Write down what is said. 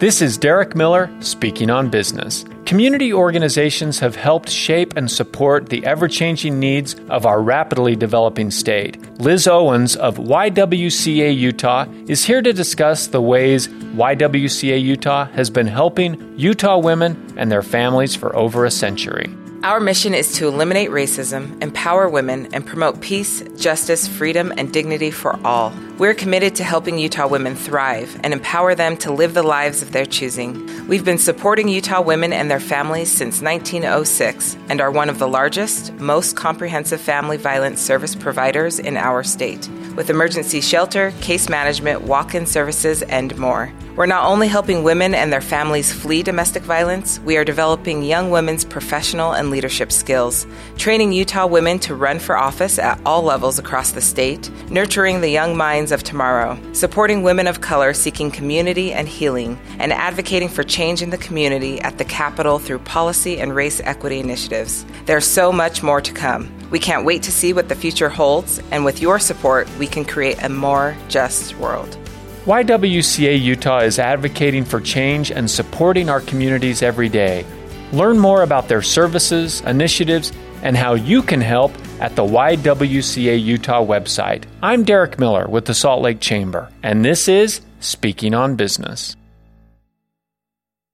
This is Derek Miller speaking on business. Community organizations have helped shape and support the ever changing needs of our rapidly developing state. Liz Owens of YWCA Utah is here to discuss the ways YWCA Utah has been helping Utah women and their families for over a century. Our mission is to eliminate racism, empower women, and promote peace, justice, freedom, and dignity for all. We're committed to helping Utah women thrive and empower them to live the lives of their choosing. We've been supporting Utah women and their families since 1906 and are one of the largest, most comprehensive family violence service providers in our state, with emergency shelter, case management, walk in services, and more. We're not only helping women and their families flee domestic violence, we are developing young women's professional and leadership skills, training Utah women to run for office at all levels across the state, nurturing the young minds of tomorrow, supporting women of color seeking community and healing, and advocating for change in the community at the Capitol through policy and race equity initiatives. There's so much more to come. We can't wait to see what the future holds, and with your support, we can create a more just world. YWCA Utah is advocating for change and supporting our communities every day. Learn more about their services, initiatives, and how you can help at the YWCA Utah website. I'm Derek Miller with the Salt Lake Chamber, and this is Speaking on Business.